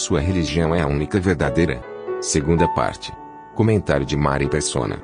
Sua religião é a única verdadeira. Segunda parte. Comentário de Mari Persona.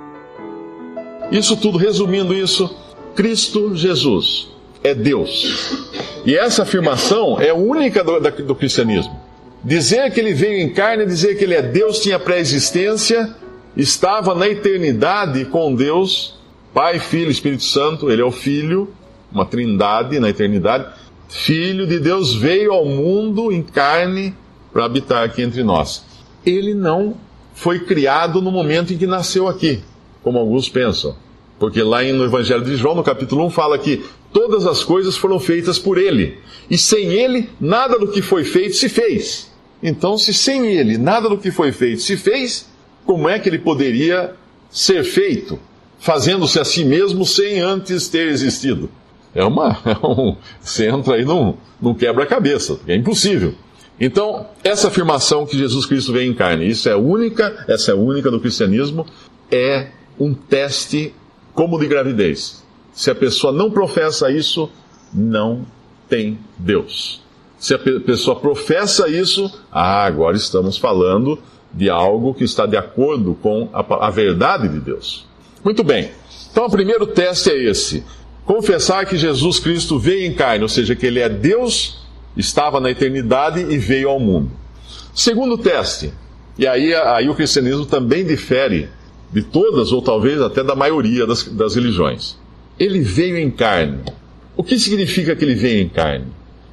Isso tudo, resumindo isso, Cristo Jesus é Deus. E essa afirmação é única do, do cristianismo. Dizer que ele veio em carne, dizer que ele é Deus, tinha pré-existência, estava na eternidade com Deus, Pai, Filho, Espírito Santo, ele é o Filho, uma trindade na eternidade. Filho de Deus veio ao mundo em carne para habitar aqui entre nós. Ele não foi criado no momento em que nasceu aqui, como alguns pensam. Porque lá no Evangelho de João, no capítulo 1, fala que todas as coisas foram feitas por ele. E sem ele, nada do que foi feito se fez. Então, se sem ele nada do que foi feito se fez, como é que ele poderia ser feito, fazendo-se a si mesmo sem antes ter existido? É uma. É um, você entra aí num, num quebra-cabeça, é impossível. Então, essa afirmação que Jesus Cristo veio em carne, isso é única, essa é única do cristianismo, é um teste como de gravidez. Se a pessoa não professa isso, não tem Deus. Se a pessoa professa isso, ah, agora estamos falando de algo que está de acordo com a, a verdade de Deus. Muito bem. Então, o primeiro teste é esse: confessar que Jesus Cristo veio em carne, ou seja, que ele é Deus, estava na eternidade e veio ao mundo. Segundo teste, e aí, aí o cristianismo também difere de todas, ou talvez até da maioria das, das religiões. Ele veio em carne. O que significa que ele veio em carne?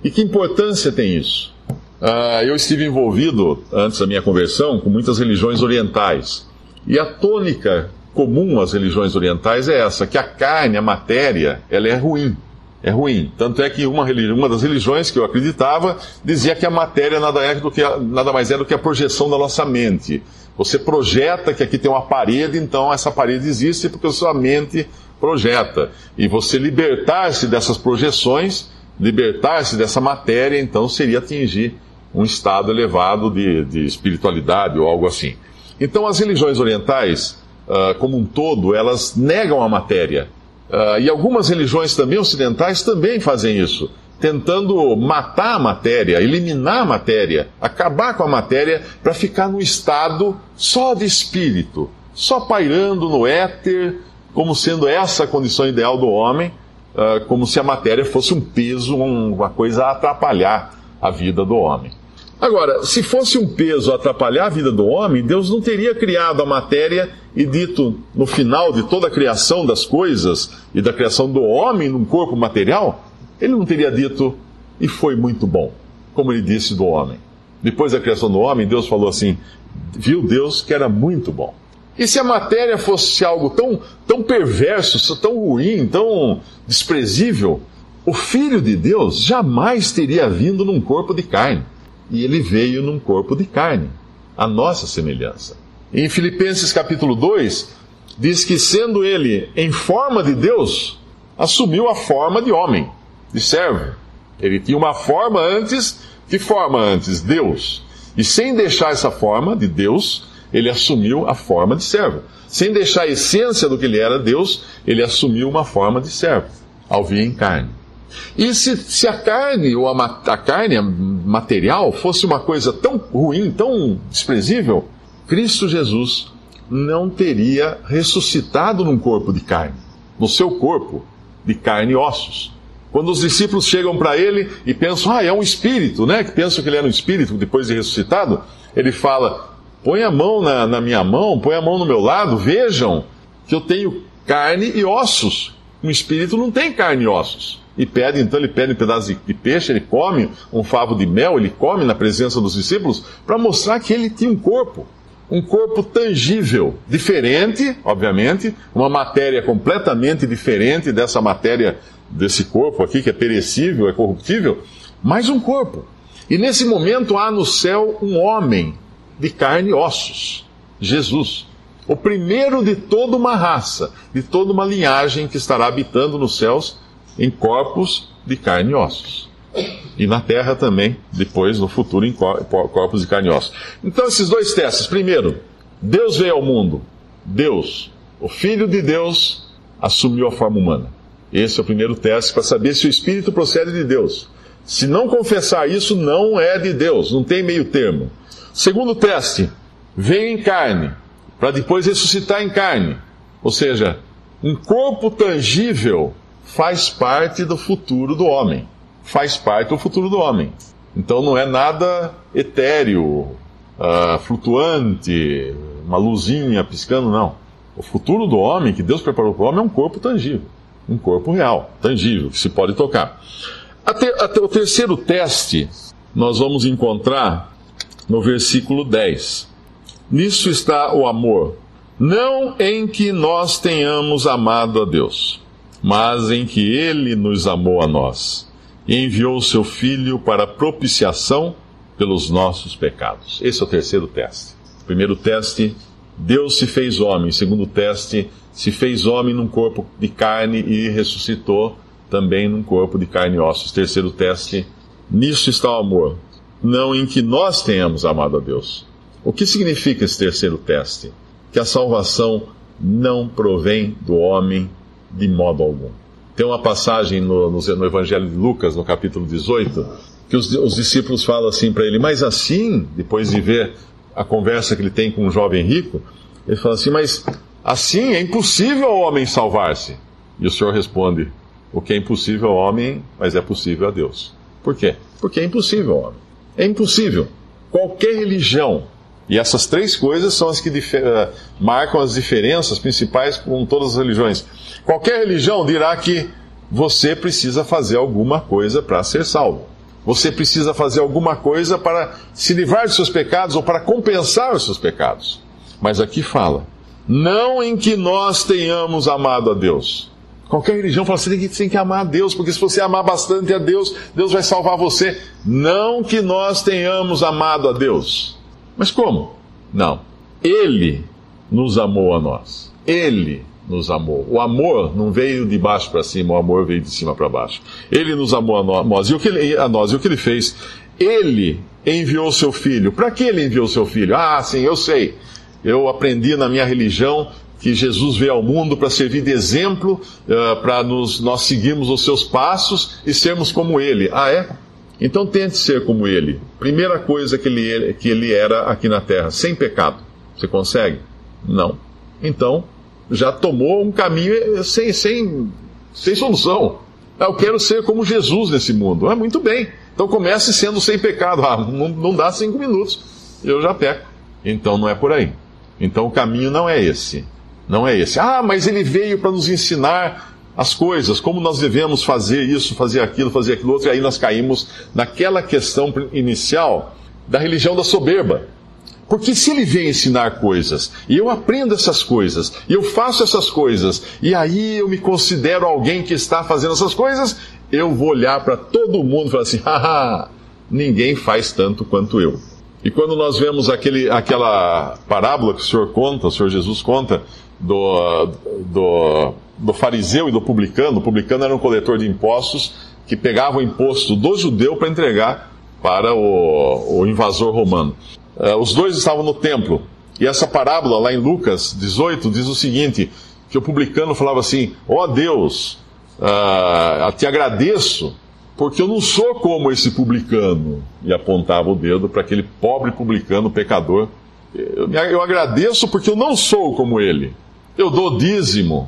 E que importância tem isso? Uh, eu estive envolvido, antes da minha conversão, com muitas religiões orientais. E a tônica comum às religiões orientais é essa, que a carne, a matéria, ela é ruim. É ruim. Tanto é que uma, uma das religiões que eu acreditava dizia que a matéria nada, é do que a, nada mais é do que a projeção da nossa mente. Você projeta que aqui tem uma parede, então essa parede existe porque a sua mente projeta. E você libertar-se dessas projeções, libertar-se dessa matéria, então seria atingir um estado elevado de, de espiritualidade ou algo assim. Então as religiões orientais, uh, como um todo, elas negam a matéria. Uh, e algumas religiões também ocidentais também fazem isso, tentando matar a matéria, eliminar a matéria, acabar com a matéria para ficar no estado só de espírito, só pairando no éter, como sendo essa a condição ideal do homem, uh, como se a matéria fosse um peso, um, uma coisa a atrapalhar a vida do homem. Agora, se fosse um peso atrapalhar a vida do homem, Deus não teria criado a matéria e dito no final de toda a criação das coisas e da criação do homem num corpo material, ele não teria dito, e foi muito bom, como ele disse do homem. Depois da criação do homem, Deus falou assim: viu Deus que era muito bom. E se a matéria fosse algo tão, tão perverso, tão ruim, tão desprezível, o Filho de Deus jamais teria vindo num corpo de carne. E ele veio num corpo de carne, a nossa semelhança. Em Filipenses capítulo 2, diz que sendo ele em forma de Deus, assumiu a forma de homem, de servo. Ele tinha uma forma antes, que forma antes? Deus. E sem deixar essa forma de Deus, ele assumiu a forma de servo. Sem deixar a essência do que ele era Deus, ele assumiu uma forma de servo, ao vir em carne. E se, se a carne, ou a, a carne material, fosse uma coisa tão ruim, tão desprezível, Cristo Jesus não teria ressuscitado num corpo de carne, no seu corpo de carne e ossos. Quando os discípulos chegam para ele e pensam, ah, é um espírito, né? Que pensam que ele era um espírito depois de ressuscitado, ele fala: Põe a mão na, na minha mão, põe a mão no meu lado, vejam que eu tenho carne e ossos. Um espírito não tem carne e ossos. E pede, então, ele pede um pedaço de, peixe, ele come um favo de mel, ele come na presença dos discípulos, para mostrar que ele tinha um corpo. Um corpo tangível, diferente, obviamente, uma matéria completamente diferente dessa matéria desse corpo aqui, que é perecível, é corruptível, mais um corpo. E nesse momento há no céu um homem de carne e ossos, Jesus. O primeiro de toda uma raça, de toda uma linhagem que estará habitando nos céus em corpos de carne e ossos. E na terra também, depois, no futuro, em corpos de carne e ossos. Então, esses dois testes. Primeiro, Deus veio ao mundo. Deus, o Filho de Deus, assumiu a forma humana. Esse é o primeiro teste para saber se o Espírito procede de Deus. Se não confessar isso, não é de Deus, não tem meio termo. Segundo teste, veio em carne, para depois ressuscitar em carne. Ou seja, um corpo tangível faz parte do futuro do homem. Faz parte do futuro do homem. Então não é nada etéreo, uh, flutuante, uma luzinha piscando, não. O futuro do homem, que Deus preparou para o homem, é um corpo tangível. Um corpo real, tangível, que se pode tocar. Até, até o terceiro teste nós vamos encontrar no versículo 10. Nisso está o amor, não em que nós tenhamos amado a Deus, mas em que Ele nos amou a nós e enviou o seu Filho para propiciação pelos nossos pecados. Esse é o terceiro teste. Primeiro teste, Deus se fez homem. Segundo teste, se fez homem num corpo de carne e ressuscitou também num corpo de carne e ossos. Terceiro teste, nisso está o amor, não em que nós tenhamos amado a Deus. O que significa esse terceiro teste? Que a salvação não provém do homem de modo algum. Tem uma passagem no, no, no Evangelho de Lucas, no capítulo 18, que os, os discípulos falam assim para ele, mas assim, depois de ver a conversa que ele tem com um jovem rico, ele fala assim, mas assim é impossível ao homem salvar-se. E o Senhor responde, o que é impossível ao homem, mas é possível a Deus. Por quê? Porque é impossível ao homem. É impossível. Qualquer religião, e essas três coisas são as que uh, marcam as diferenças principais com todas as religiões. Qualquer religião dirá que você precisa fazer alguma coisa para ser salvo. Você precisa fazer alguma coisa para se livrar dos seus pecados ou para compensar os seus pecados. Mas aqui fala, não em que nós tenhamos amado a Deus. Qualquer religião fala, você tem que, tem que amar a Deus, porque se você amar bastante a Deus, Deus vai salvar você. Não que nós tenhamos amado a Deus. Mas como? Não. Ele nos amou a nós. Ele nos amou. O amor não veio de baixo para cima, o amor veio de cima para baixo. Ele nos amou a nós. E o que ele, a nós, e o que ele fez? Ele enviou seu filho. Para que ele enviou seu filho? Ah, sim, eu sei. Eu aprendi na minha religião que Jesus veio ao mundo para servir de exemplo, uh, para nós seguirmos os seus passos e sermos como ele. Ah, é? Então tente ser como ele. Primeira coisa que ele, que ele era aqui na terra, sem pecado. Você consegue? Não. Então, já tomou um caminho sem, sem, sem solução. Ah, eu quero ser como Jesus nesse mundo. Ah, muito bem. Então comece sendo sem pecado. Ah, não, não dá cinco minutos. Eu já peco. Então não é por aí. Então o caminho não é esse. Não é esse. Ah, mas ele veio para nos ensinar as coisas, como nós devemos fazer isso, fazer aquilo, fazer aquilo outro, e aí nós caímos naquela questão inicial da religião da soberba. Porque se ele vem ensinar coisas, e eu aprendo essas coisas, e eu faço essas coisas, e aí eu me considero alguém que está fazendo essas coisas, eu vou olhar para todo mundo e falar assim: haha, ninguém faz tanto quanto eu. E quando nós vemos aquele, aquela parábola que o Senhor conta, o Senhor Jesus conta, do, do do fariseu e do publicano. O publicano era um coletor de impostos que pegava o imposto do judeu para entregar para o, o invasor romano. Uh, os dois estavam no templo. E essa parábola, lá em Lucas 18, diz o seguinte: que o publicano falava assim: Ó oh Deus, uh, te agradeço, porque eu não sou como esse publicano. E apontava o dedo para aquele pobre publicano, pecador. Eu, eu agradeço porque eu não sou como ele. Eu dou dízimo,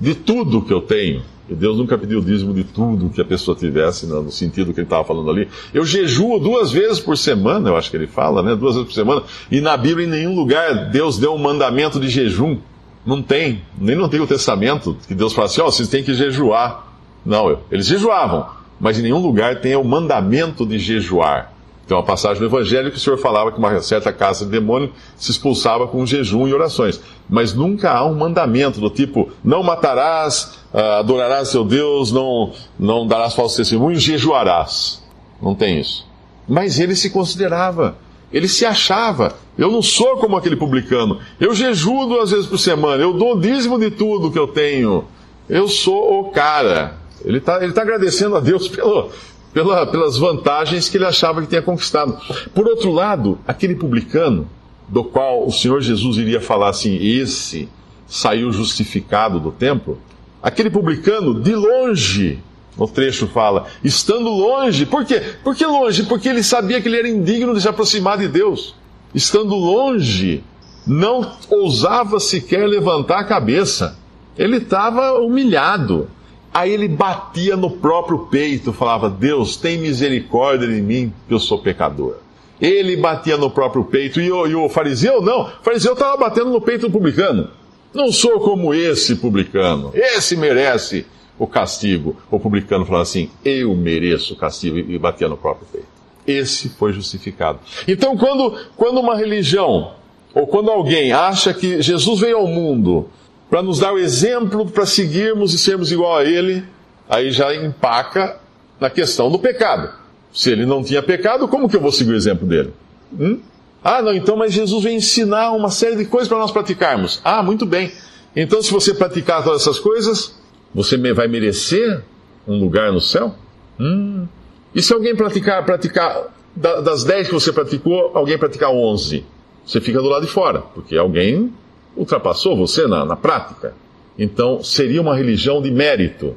de tudo que eu tenho. E Deus nunca pediu dízimo de tudo que a pessoa tivesse, no sentido que ele estava falando ali. Eu jejuo duas vezes por semana, eu acho que ele fala, né? Duas vezes por semana. E na Bíblia, em nenhum lugar, Deus deu um mandamento de jejum. Não tem. Nem no Antigo Testamento, que Deus fala assim: ó, oh, vocês têm que jejuar. Não, eles jejuavam, mas em nenhum lugar tem o mandamento de jejuar. Tem uma passagem no Evangelho que o Senhor falava que uma certa casa de demônio se expulsava com jejum e orações. Mas nunca há um mandamento do tipo: não matarás, ah, adorarás seu Deus, não, não darás falso testemunho, jejuarás. Não tem isso. Mas ele se considerava, ele se achava. Eu não sou como aquele publicano. Eu jejuo duas vezes por semana, eu dou o dízimo de tudo que eu tenho. Eu sou o cara. Ele está ele tá agradecendo a Deus pelo, pela, pelas vantagens que ele achava que tinha conquistado. Por outro lado, aquele publicano, do qual o Senhor Jesus iria falar assim: esse saiu justificado do templo, aquele publicano, de longe, o trecho fala, estando longe, por quê? Por que longe? Porque ele sabia que ele era indigno de se aproximar de Deus. Estando longe, não ousava sequer levantar a cabeça. Ele estava humilhado. Aí ele batia no próprio peito, falava: Deus, tem misericórdia de mim, que eu sou pecador. Ele batia no próprio peito, e o, e o fariseu não. O fariseu estava batendo no peito do publicano. Não sou como esse publicano. Esse merece o castigo. O publicano falava assim: Eu mereço o castigo, e batia no próprio peito. Esse foi justificado. Então, quando, quando uma religião, ou quando alguém acha que Jesus veio ao mundo para nos dar o exemplo para seguirmos e sermos igual a ele, aí já empaca na questão do pecado. Se ele não tinha pecado, como que eu vou seguir o exemplo dele? Hum? Ah, não, então, mas Jesus vem ensinar uma série de coisas para nós praticarmos. Ah, muito bem. Então, se você praticar todas essas coisas, você vai merecer um lugar no céu? Hum. E se alguém praticar, praticar das dez que você praticou, alguém praticar onze? Você fica do lado de fora, porque alguém ultrapassou você na, na prática. Então, seria uma religião de mérito.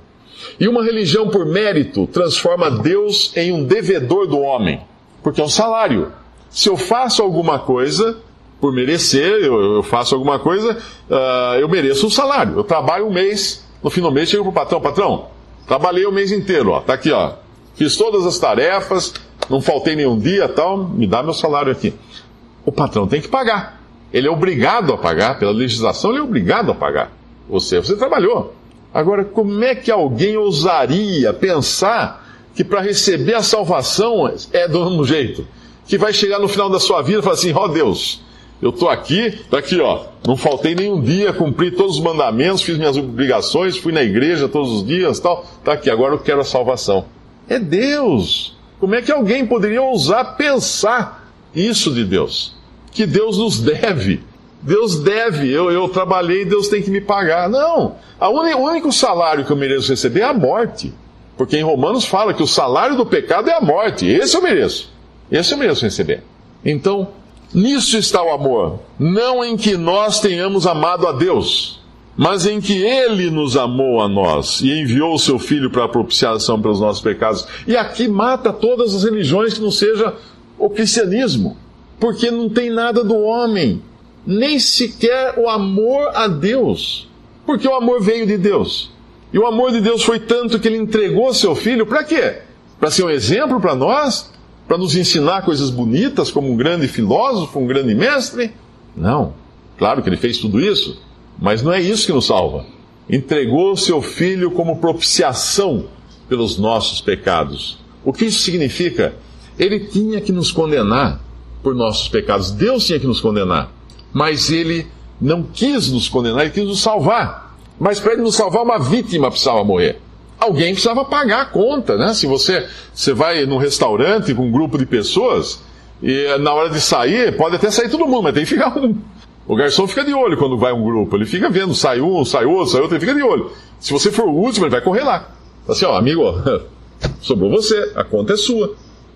E uma religião por mérito transforma Deus em um devedor do homem, porque é um salário. Se eu faço alguma coisa por merecer, eu, eu faço alguma coisa, uh, eu mereço um salário. Eu trabalho um mês, no fim do mês chego pro patrão, patrão, trabalhei o mês inteiro, ó, tá aqui, ó, fiz todas as tarefas, não faltei nenhum dia, tal, me dá meu salário aqui. O patrão tem que pagar. Ele é obrigado a pagar, pela legislação, ele é obrigado a pagar. Você, você trabalhou. Agora, como é que alguém ousaria pensar que para receber a salvação é do mesmo jeito? Que vai chegar no final da sua vida e falar assim: ó oh, Deus, eu estou aqui, tá aqui, ó, não faltei nenhum dia, cumpri todos os mandamentos, fiz minhas obrigações, fui na igreja todos os dias, tal, tá aqui, agora eu quero a salvação. É Deus. Como é que alguém poderia ousar pensar isso de Deus? Que Deus nos deve. Deus deve, eu, eu trabalhei, Deus tem que me pagar. Não, un, o único salário que eu mereço receber é a morte. Porque em Romanos fala que o salário do pecado é a morte. Esse eu mereço. Esse eu mereço receber. Então, nisso está o amor. Não em que nós tenhamos amado a Deus, mas em que Ele nos amou a nós e enviou o seu Filho para a propiciação pelos nossos pecados. E aqui mata todas as religiões que não seja o cristianismo porque não tem nada do homem, nem sequer o amor a Deus, porque o amor veio de Deus. E o amor de Deus foi tanto que ele entregou seu filho para quê? Para ser um exemplo para nós? Para nos ensinar coisas bonitas, como um grande filósofo, um grande mestre? Não. Claro que ele fez tudo isso, mas não é isso que nos salva. Entregou seu filho como propiciação pelos nossos pecados. O que isso significa? Ele tinha que nos condenar por nossos pecados. Deus tinha que nos condenar, mas ele não quis nos condenar, ele quis nos salvar. Mas para ele nos salvar, uma vítima precisava morrer. Alguém precisava pagar a conta, né? Se você, você vai num restaurante com um grupo de pessoas, e na hora de sair, pode até sair todo mundo, mas tem que ficar um. O garçom fica de olho quando vai um grupo, ele fica vendo, sai um, sai outro, sai outro, ele fica de olho. Se você for o último, ele vai correr lá. Assim, ó, amigo, sobrou você, a conta é sua.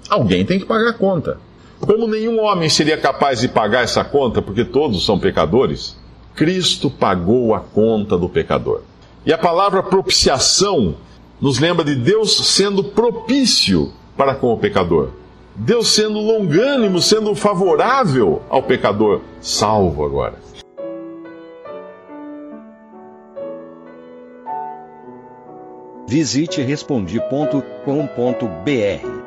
Alguém tem que pagar a conta. Como nenhum homem seria capaz de pagar essa conta, porque todos são pecadores, Cristo pagou a conta do pecador. E a palavra propiciação nos lembra de Deus sendo propício para com o pecador. Deus sendo longânimo, sendo favorável ao pecador, salvo agora. Visite respondi.com.br